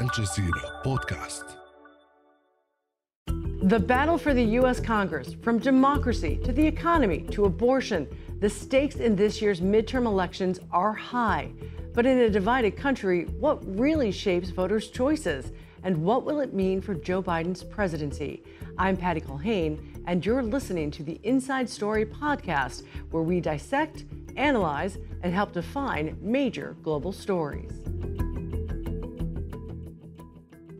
الجزيرة بودكاست The battle for the U.S. Congress, from democracy to the economy to abortion, the stakes in this year's midterm elections are high. But in a divided country, what really shapes voters' choices? And what will it mean for Joe Biden's presidency? I'm Patty Culhane, and you're listening to the Inside Story podcast, where we dissect, analyze, and help define major global stories.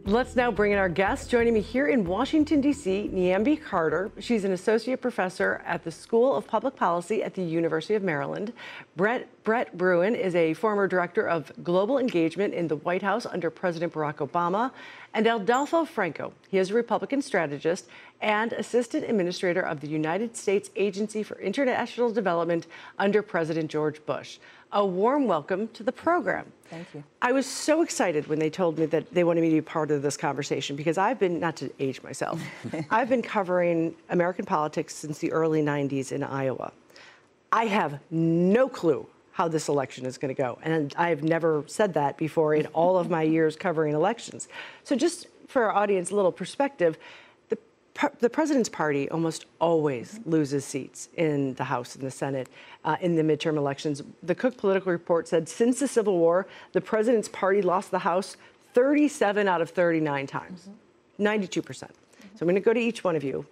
Let's now bring in our guest. Joining me here in Washington, D.C., Niambi Carter. She's an associate professor at the School of Public Policy at the University of Maryland. Brett, Brett Bruen is a former director of global engagement in the White House under President Barack Obama. And Adolfo Franco, he is a Republican strategist and assistant administrator of the United States Agency for International Development under President George Bush a warm welcome to the program. Thank you. I was so excited when they told me that they wanted me to be part of this conversation because I've been, not to age myself, I've been covering American politics since the early 90s in Iowa. I have no clue how this election is going to go. And I've never said that before in all of my years covering elections. So, just for our audience, a little perspective the president's party almost always loses seats in the House and the Senate uh, in the midterm elections. The Cook Political Report said since the Civil War, the president's party lost the House 37 out of 39 times, mm-hmm. 92%. percent So I'm going to go to each one of you.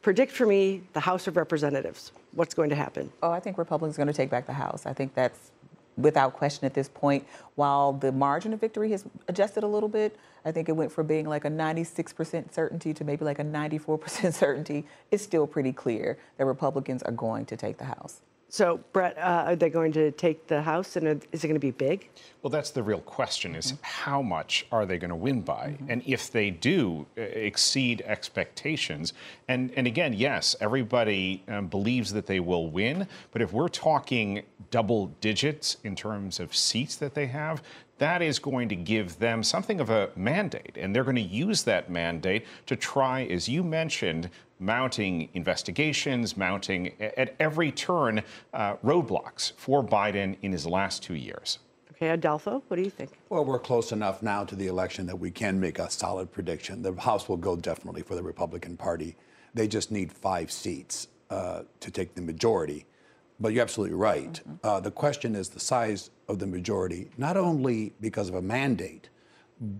Predict for me the House of Representatives. What's going to happen? Oh, I think Republicans are going to take back the House. I think that's without question at this point. While the margin of victory has adjusted a little bit, I think it went from being like a 96% certainty to maybe like a 94% certainty. It's still pretty clear that Republicans are going to take the House. So, Brett, uh, are they going to take the House, and is it going to be big? Well, that's the real question: is mm-hmm. how much are they going to win by, mm-hmm. and if they do uh, exceed expectations, and and again, yes, everybody um, believes that they will win, but if we're talking double digits in terms of seats that they have, that is going to give them something of a mandate. And they're going to use that mandate to try, as you mentioned, mounting investigations, mounting at every turn uh, roadblocks for Biden in his last two years. Okay, Adolfo, what do you think? Well, we're close enough now to the election that we can make a solid prediction. The House will go definitely for the Republican Party. They just need five seats uh, to take the majority. But you're absolutely right. Mm-hmm. Uh, the question is the size of the majority, not only because of a mandate,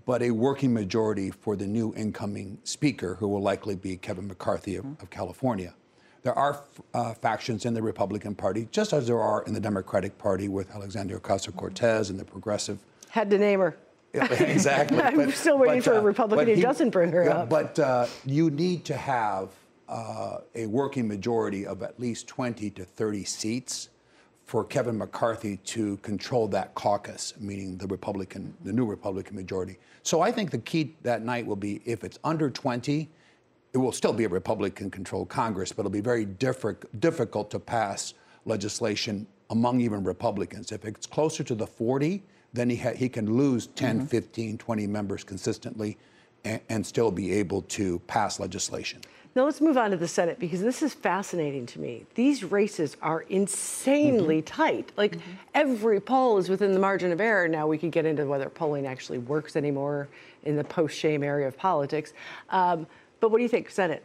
but a working majority for the new incoming speaker, who will likely be Kevin McCarthy of, mm-hmm. of California. There are uh, factions in the Republican Party, just as there are in the Democratic Party with Alexandria Ocasio Cortez and the progressive. Had to name her. exactly. I'm but, still waiting but, for a uh, Republican who he, doesn't bring her yeah, up. But uh, you need to have uh, a working majority of at least 20 to 30 seats for Kevin McCarthy to control that caucus, meaning the Republican, the new Republican majority. So I think the key that night will be if it's under 20, it will still be a Republican-controlled Congress, but it'll be very difficult to pass legislation among even Republicans. If it's closer to the 40, then he, ha- he can lose 10, mm-hmm. 15, 20 members consistently and, and still be able to pass legislation. Now let's move on to the Senate because this is fascinating to me. These races are insanely mm-hmm. tight. Like mm-hmm. every poll is within the margin of error. Now we could get into whether polling actually works anymore in the post-shame area of politics. Um, but what do you think, Senate?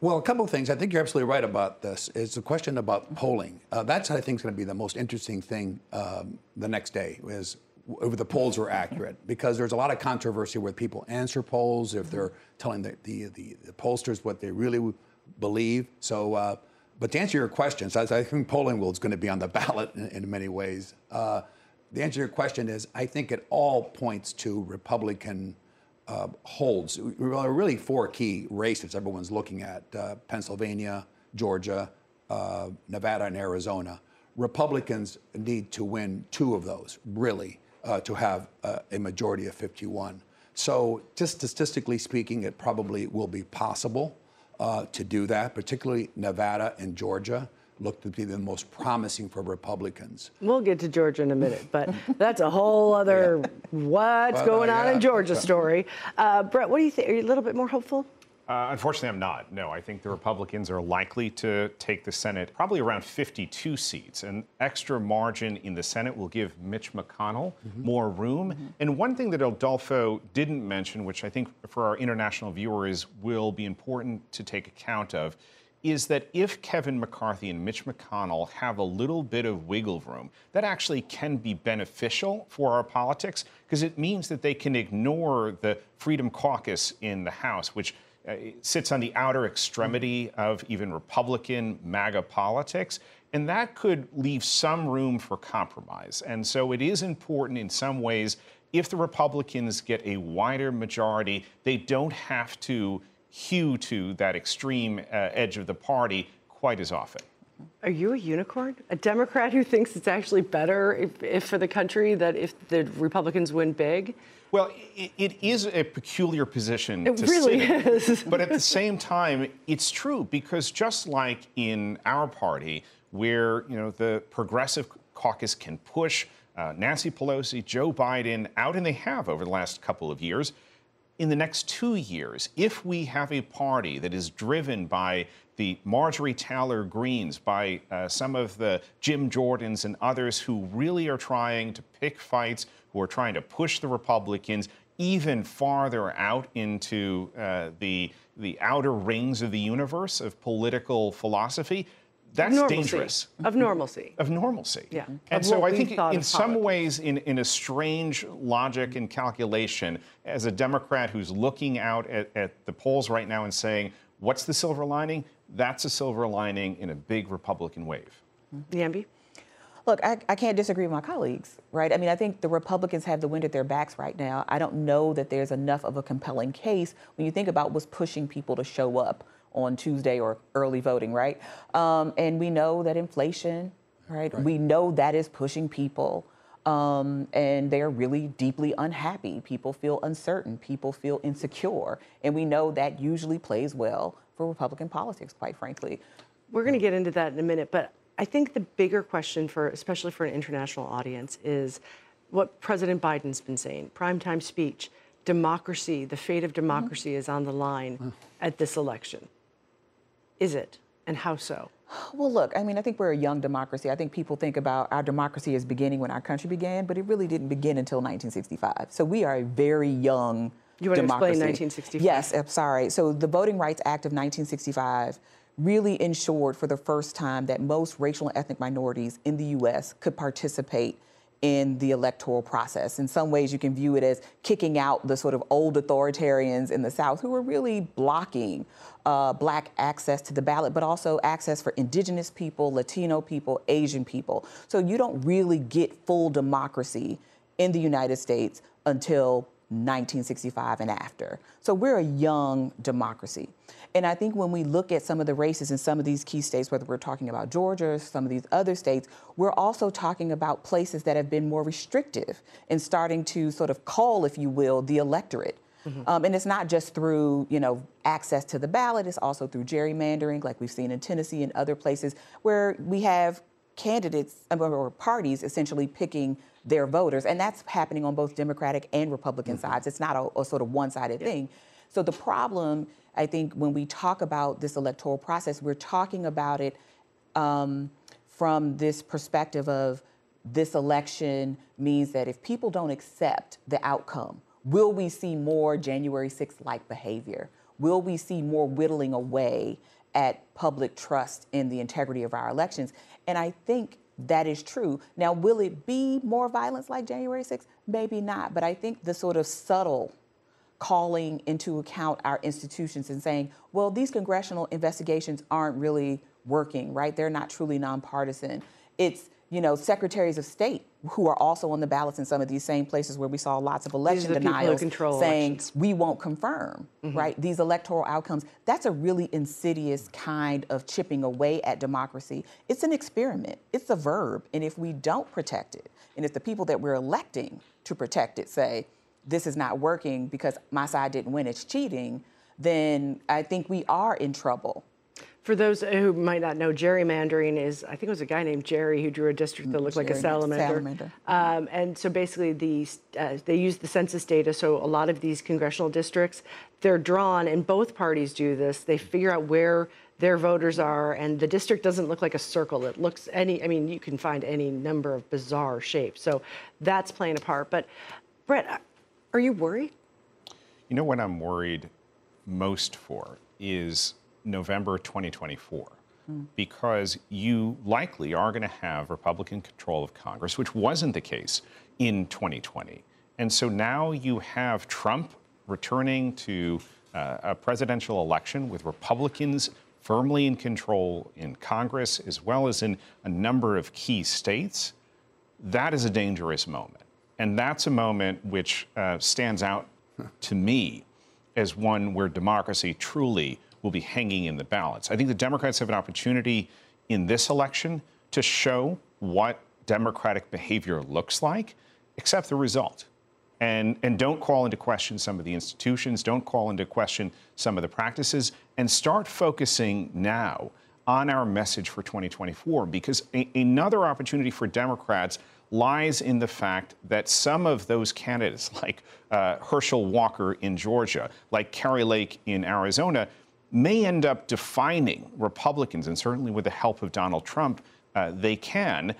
Well, a couple of things. I think you're absolutely right about this. Is the question about polling. Uh, that's I think is going to be the most interesting thing um, the next day. Is the polls were accurate because there's a lot of controversy where people answer polls if they're telling the, the, the, the pollsters what they really believe. So, uh, but to answer your questions, I think polling will is going to be on the ballot in, in many ways. Uh, the answer to your question is I think it all points to Republican uh, holds. There are really four key races everyone's looking at uh, Pennsylvania, Georgia, uh, Nevada, and Arizona. Republicans need to win two of those, really uh, to have uh, a majority of 51. So, just statistically speaking, it probably will be possible uh, to do that, particularly Nevada and Georgia look to be the most promising for Republicans. We'll get to Georgia in a minute, but that's a whole other yeah. what's well, going on in Georgia story. Uh, Brett, what do you think? Are you a little bit more hopeful? Uh, unfortunately, I'm not. No, I think the Republicans are likely to take the Senate probably around 52 seats. An extra margin in the Senate will give Mitch McConnell more room. And one thing that Adolfo didn't mention, which I think for our international viewers will be important to take account of, is that if Kevin McCarthy and Mitch McConnell have a little bit of wiggle room, that actually can be beneficial for our politics because it means that they can ignore the Freedom Caucus in the House, which uh, sits on the outer extremity of even Republican MAGA politics. And that could leave some room for compromise. And so it is important in some ways if the Republicans get a wider majority, they don't have to hew to that extreme uh, edge of the party quite as often. Are you a unicorn? A Democrat who thinks it's actually better if, if for the country that if the Republicans win big? Well, it, it is a peculiar position It to really is. But at the same time, it's true because just like in our party, where you know the progressive caucus can push uh, Nancy Pelosi, Joe Biden out, and they have over the last couple of years. In the next two years, if we have a party that is driven by the Marjorie Taylor Greenes, by uh, some of the Jim Jordans and others who really are trying to pick fights, who are trying to push the Republicans even farther out into uh, the the outer rings of the universe of political philosophy, that's normalcy. dangerous Of normalcy. of normalcy. Yeah. And Of so I think in of some politics. ways, in, in a strange logic and calculation, as a Democrat who's looking out at, at the polls right now and saying, what's the silver lining? That's a silver lining in a big Republican wave. Niambi? Look, I, I can't disagree with my colleagues, right? I mean, I think the Republicans have the wind at their backs right now. I don't know that there's enough of a compelling case when you think about what's pushing people to show up on Tuesday or early voting, right? Um, and we know that inflation, right? We know that is pushing people. Um, and they're really deeply unhappy. People feel uncertain. People feel insecure. And we know that usually plays well for Republican politics, quite frankly. We're going to get into that in a minute, but I think the bigger question for, especially for an international audience, is what President Biden's been saying. Primetime speech, democracy, the fate of democracy is on the line at this election. Is it? And how so? Well, look, I mean, I think we're a young democracy. I think people think about our democracy as beginning when our country began, but it really didn't begin until 1965. So we are a very young You want to explain 1965? Yes, I'm sorry. So the Voting Rights Act of 1965 really ensured for the first time that most racial and ethnic minorities in the U.S. could participate in the electoral process. In some ways, you can view it as kicking out the sort of old authoritarians in the South who were really blocking uh, black access to the ballot, but also access for indigenous people, Latino people, Asian people. So you don't really get full democracy in the United States until 1965 and after. So we're a young democracy. And I think when we look at some of the races in some of these key states, whether we're talking about Georgia or some of these other states, we're also talking about places that have been more restrictive in starting to sort of call, if you will, the electorate. Um, and it's not just through, you know, access to the ballot, it's also through gerrymandering, like we've seen in Tennessee and other places where we have candidates uh, or parties essentially picking their voters. And that's happening on both Democratic and Republican sides. It's not a, a sort of one sided thing. So the problem, I think, when we talk about this electoral process, we're talking about it um, from this perspective of this election means that if people don't accept the outcome, will we see more January 6th like behavior? Will we see more whittling away at public trust in the integrity of our elections? And I think that is true. Now, will it be more violence like January 6th? Maybe not. But I think the sort of subtle calling into account our institutions and saying, well, these congressional investigations aren't really working, right? They're not truly nonpartisan. It's, you know, secretaries of state who are also on the ballots in some of these same places where we saw lots of election denials saying elections. we won't confirm, right? These electoral outcomes. That's a really insidious kind of chipping away at democracy. It's an experiment, it's a verb. And if we don't protect it, and if the people that we're electing to protect it say, this is not working because my side didn't win, it's cheating, then I think we are in trouble. For those who might not know, gerrymandering is, I think it was a guy named Jerry who drew a district that looked like a salamander. salamander. Um, and so basically, the, uh, they use the census data. So a lot of these congressional districts, they're drawn, and both parties do this. They figure out where their voters are, and the district doesn't look like a circle. It looks any, I mean, you can find any number of bizarre shapes. So that's playing a part. But Brett, are you worried? You know what I'm worried most for is November 2024, because you likely are going to have Republican control of Congress, which wasn't the case in 2020. And so now you have Trump returning to uh, a presidential election with Republicans firmly in control in Congress as well as in a number of key states that is a dangerous moment. And that's a moment which uh, stands out to me as one where democracy truly will be hanging in the balance. I think the Democrats have an opportunity in this election to show what democratic behavior looks like, accept the result. And, and don't call into question some of the institutions, don't call into question some of the practices, and start focusing now on our message for 2024 because a- another opportunity for Democrats lies in the fact that some of those candidates, like uh, Herschel Walker in Georgia, like Kari Lake in Arizona, may end up defining Republicans, and certainly with the help of Donald Trump, uh, they can.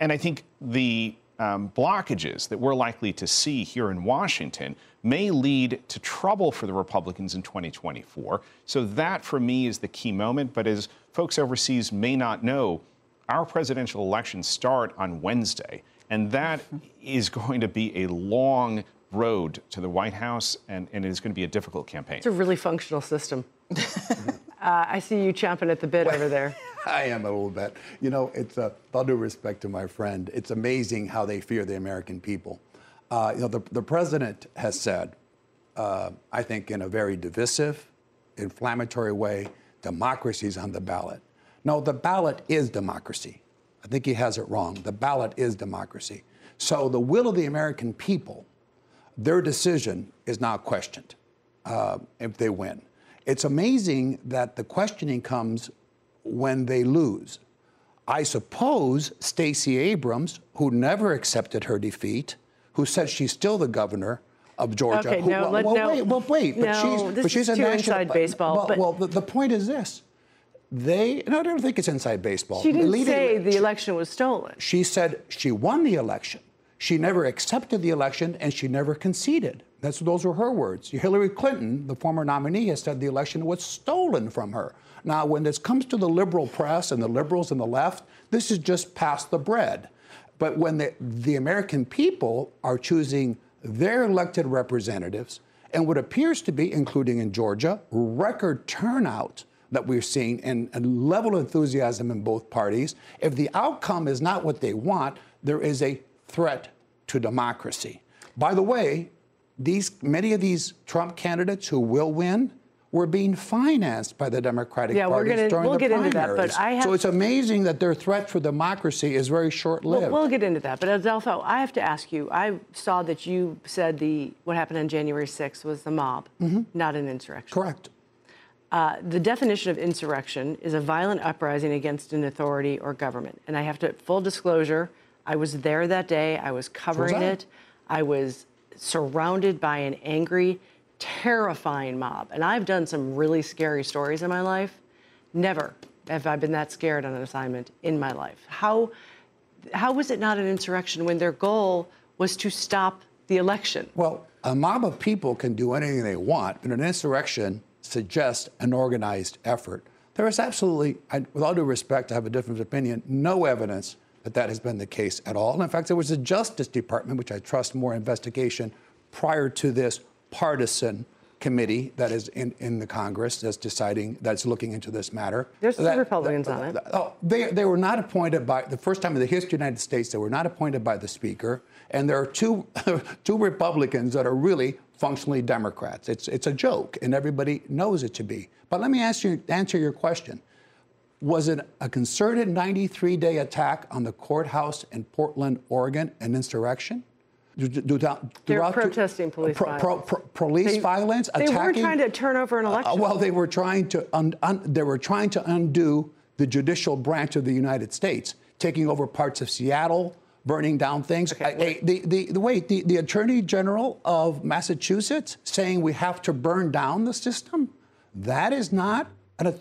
And I think the um, blockages that we're likely to see here in Washington may lead to trouble for the Republicans in 2024. So, that for me is the key moment. But as folks overseas may not know, our presidential elections start on Wednesday, and that is going to be a long road to the White House, and, and it is going to be a difficult campaign. It's a really functional system. uh, I see you chomping at the bit over there. I am a little bit. You know, it's uh, with all due respect to my friend, it's amazing how they fear the American people. Uh, you know, the, the president has said, uh, I think in a very divisive, inflammatory way, democracy's on the ballot. No, the ballot is democracy. I think he has it wrong. The ballot is democracy. So the will of the American people, their decision is not questioned uh, if they win. It's amazing that the questioning comes when they lose. I suppose Stacey Abrams, who never accepted her defeat, who said she's still the governor of Georgia. Okay, who, no, well, let- well, no. wait, well, wait, but No, she's, but she's a national. inside baseball, Well, but- well the, the point is this: they. No, I don't think it's inside baseball. She didn't Leading- say the election was stolen. she said she won the election. She never accepted the election and she never conceded. That's, those were her words. Hillary Clinton, the former nominee, has said the election was stolen from her. Now, when this comes to the liberal press and the liberals and the left, this is just pass the bread. But when the, the American people are choosing their elected representatives, and what appears to be, including in Georgia, record turnout that we're seeing and a level of enthusiasm in both parties. If the outcome is not what they want, there is a threat to democracy. By the way, these many of these Trump candidates who will win were being financed by the Democratic Yeah, Party during we'll the get into that, but primaries. I have- so it's amazing that their threat for democracy is very short-lived. We'll, we'll get into that. But Adolfo, I have to ask you. I saw that you said the what happened on January 6th was the mob, not an insurrection. Correct. Uh, the definition of insurrection is a violent uprising against an authority or government. And I have to full disclosure. I was there that day. I was covering I. it. I was surrounded by an angry, terrifying mob. And I've done some really scary stories in my life. Never have I been that scared on an assignment in my life. How, how was it not an insurrection when their goal was to stop the election? Well, a mob of people can do anything they want, but an insurrection suggests an organized effort. There is absolutely, with all due respect, I have a different opinion, no evidence that that has been the case at all. And In fact, there was a Justice Department, which I trust more investigation prior to this partisan committee that is in, in the Congress that's deciding, that's looking into this matter. There's two That- Republicans that- on it. Oh, they, they were not appointed by, the first time in the history of the United States, they were not appointed by the Speaker. And there are two, two Republicans that are really functionally Democrats. It's, it's a joke, and everybody knows it to be. But let me ask you, answer your question. Was it a concerted 93 day attack on the courthouse in Portland, Oregon, an insurrection? do- do- They're throughout the- protesting police pro- pro- violence. pro- police They- violence, They attacking. weren't trying to turn over an Uh, election. well, they were trying to un, un, they were trying to undo the judicial branch of the United States, taking over parts of Seattle, burning down things. Okay, Uh, wait. the, the, the wait, the, the Attorney General of Massachusetts saying we have to burn down the system. That is not an,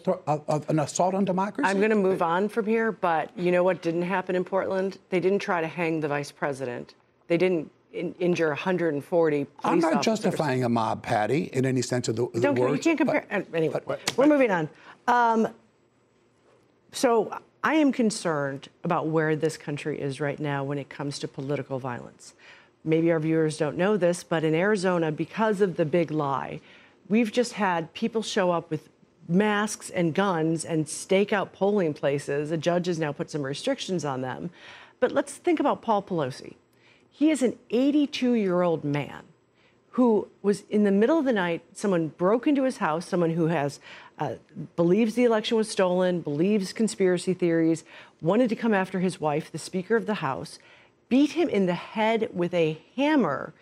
an assault on democracy. I'm going to move on from here, but you know what didn't happen in Portland? They didn't try to hang the vice president. They didn't in, injure 140 police I'm not officers. justifying a mob, Patty, in any sense of the, the Don't, words. you can't compare. but- uh, anyway, but- we're moving on. Um, so I am concerned about where this country is right now when it comes to political violence. Maybe our viewers don't know this, but in Arizona, because of the big lie, we've just had people show up with masks and guns and stake out polling places. A judge has now put some restrictions on them. But let's think about Paul Pelosi. He is an 82 year old man who was in the middle of the night. Someone broke into his house. Someone who has uh, believes the election was stolen, believes conspiracy theories, wanted to come after his wife, the Speaker of the House, beat him in the head with a hammer,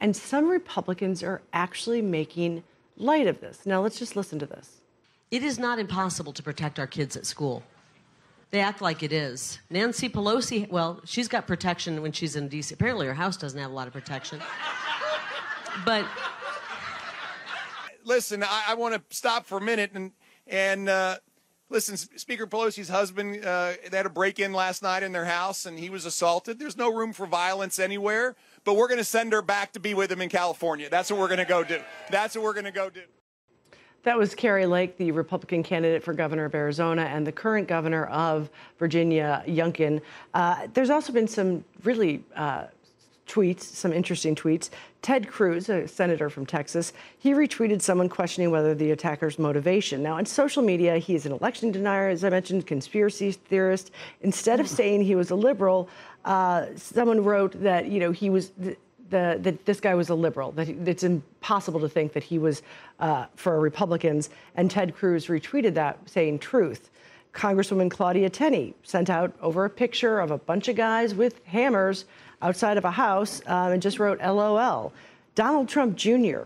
and some Republicans are actually making light of this. Now let's just listen to this. It is not impossible to protect our kids at school. They act like it is. Nancy Pelosi, well, she's got protection when she's in D.C. Apparently, her house doesn't have a lot of protection. But listen, I, I want to stop for a minute and and uh, listen. Speaker Pelosi's husband uh, they had a break-in last night in their house, and he was assaulted. There's no room for violence anywhere, but we're going to send her back to be with him in California. That's what we're going to go do. That's what we're going to go do. That was Kari Lake, the Republican candidate for governor of Arizona, and the current governor of Virginia, Youngkin. Uh, there's also been some really uh, tweets, some interesting tweets. Ted Cruz, a senator from Texas, he retweeted someone questioning whether the attacker's motivation. Now, on social media, he is an election denier, as I mentioned, conspiracy theorist. Instead of saying he was a liberal, uh, someone wrote that you know he was. The, that this guy was a liberal, that it's impossible to think that he was uh, for Republicans. And Ted Cruz retweeted that saying truth. Congresswoman Claudia Tenney sent out over a picture of a bunch of guys with hammers outside of a house um, and just wrote LOL. Donald Trump Jr.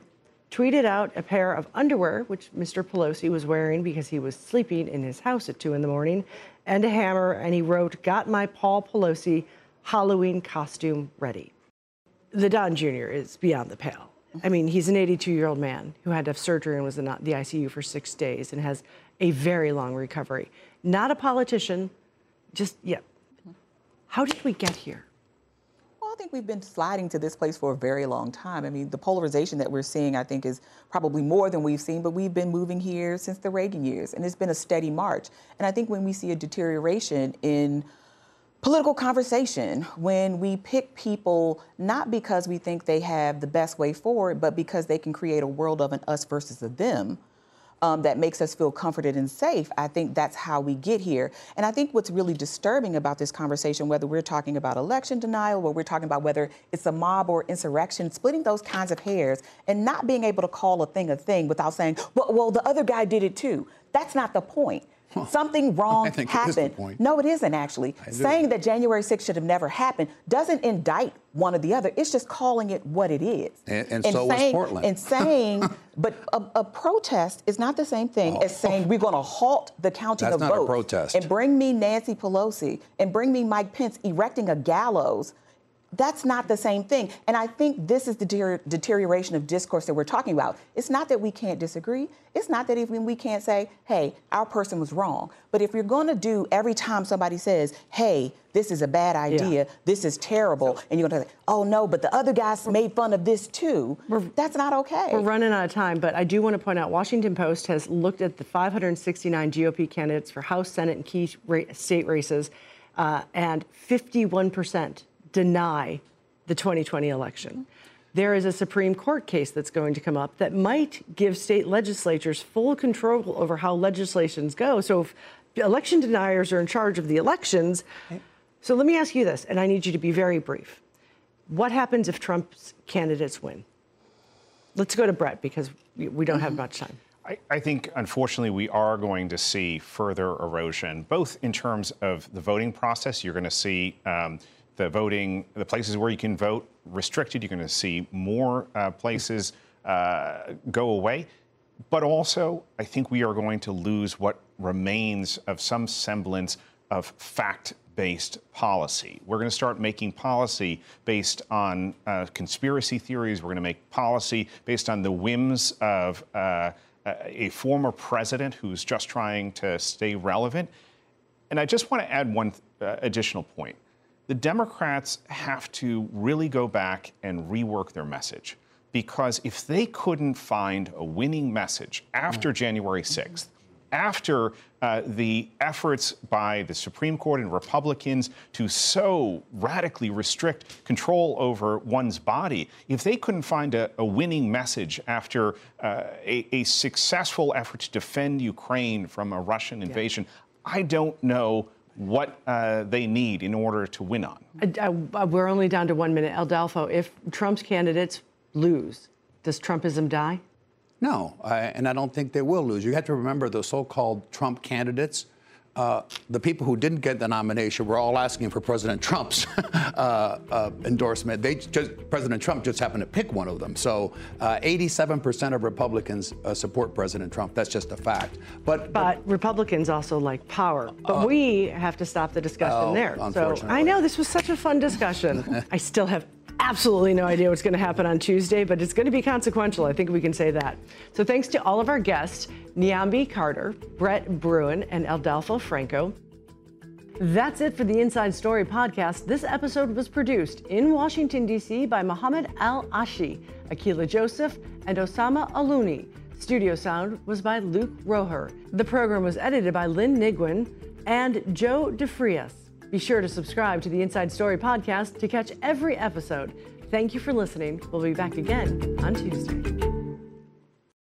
tweeted out a pair of underwear, which Mr. Pelosi was wearing because he was sleeping in his house at 2 in the morning, and a hammer, and he wrote, Got my Paul Pelosi Halloween costume ready the Don Jr. is beyond the pale. I mean, he's an 82 year old man who had to have surgery and was in the ICU for six days and has a very long recovery. Not a politician, just, yeah. How did we get here? Well, I think we've been sliding to this place for a very long time. I mean, the polarization that we're seeing, I think, is probably more than we've seen, but we've been moving here since the Reagan years, and it's been a steady march. And I think when we see a deterioration in political conversation, when we pick people not because we think they have the best way forward, but because they can create a world of an us versus a them, um, that makes us feel comforted and safe. I think that's how we get here. And I think what's really disturbing about this conversation, whether we're talking about election denial or we're talking about whether it's a mob or insurrection, splitting those kinds of hairs and not being able to call a thing a thing without saying, well, well the other guy did it too. That's not the point. Something wrong I think it is the happened. No, it isn't actually. Saying that January 6th should have never happened doesn't indict one or the other. It's just calling it what it is. And- and so was saying, Portland. And saying, but a, a protest is not the same thing oh. as saying we're going to halt the counting Oh. That's of not a votes. protest. And bring me Nancy Pelosi and bring me Mike Pence erecting a gallows. That's not the same thing. And I think this is the deter- deterioration of discourse that we're talking about. It's not that we can't disagree. It's not that even we can't say, hey, our person was wrong. But if you're going to do every time somebody says, hey, this is a bad idea, this is terrible, and you're going to say, oh no, but the other guys made fun of this too, that's not okay. We're running out of time, but I do want to point out Washington Post has looked at the 569 GOP candidates for House, Senate, and key ra- state races, uh, and 51% deny the 2020 election. There is a Supreme Court case that's going to come up that might give state legislatures full control over how legislations go. So if election deniers are in charge of the elections, so let me ask you this, and I need you to be very brief. What happens if Trump's candidates win? Let's go to Brett because we we don't have much time. I, I think, unfortunately, we are going to see further erosion, both in terms of the voting process. You're going to see um, the voting, the places where you can vote restricted. You're going to see more uh, places uh, go away. But also, I think we are going to lose what remains of some semblance of fact based policy. We're going to start making policy based on uh, conspiracy theories. We're going to make policy based on the whims of uh, a former president who's just trying to stay relevant. And I just want to add one uh, additional point. The Democrats have to really go back and rework their message because if they couldn't find a winning message after January 6th, after uh, the efforts by the Supreme Court and Republicans to so radically restrict control over one's body, if they couldn't find a, a winning message after uh, a, a, successful effort to defend Ukraine from a Russian invasion, yeah. I don't know what uh, they need in order to win on. Uh, uh, we're only down to one minute. Adolfo, if Trump's candidates lose, does Trumpism die? No, I, and I don't think they will lose. You have to remember the so-called Trump candidates. Uh, the people who didn't get the nomination were all asking for President Trump's uh, uh, endorsement. They just, President Trump just happened to pick one of them. So, 87% uh, of Republicans uh, support President Trump. That's just a fact. But, but, but Republicans also like power. But uh, we have to stop the discussion there. So I know this was such a fun discussion. I still have absolutely no idea what's going to happen on Tuesday, but it's going to be consequential. I think we can say that. So thanks to all of our guests, Niambi Carter, Brett Bruen, and Adolfo Franco. That's it for the Inside Story podcast. This episode was produced in Washington, D.C. by Mohammed Al Ashi, Akila Joseph, and Osama Aluni. Studio sound was by Luke Roher. The program was edited by Lynn Nigwin and Joe DeFrias. Be sure to subscribe to the Inside Story podcast to catch every episode. Thank you for listening. We'll be back again on Tuesday.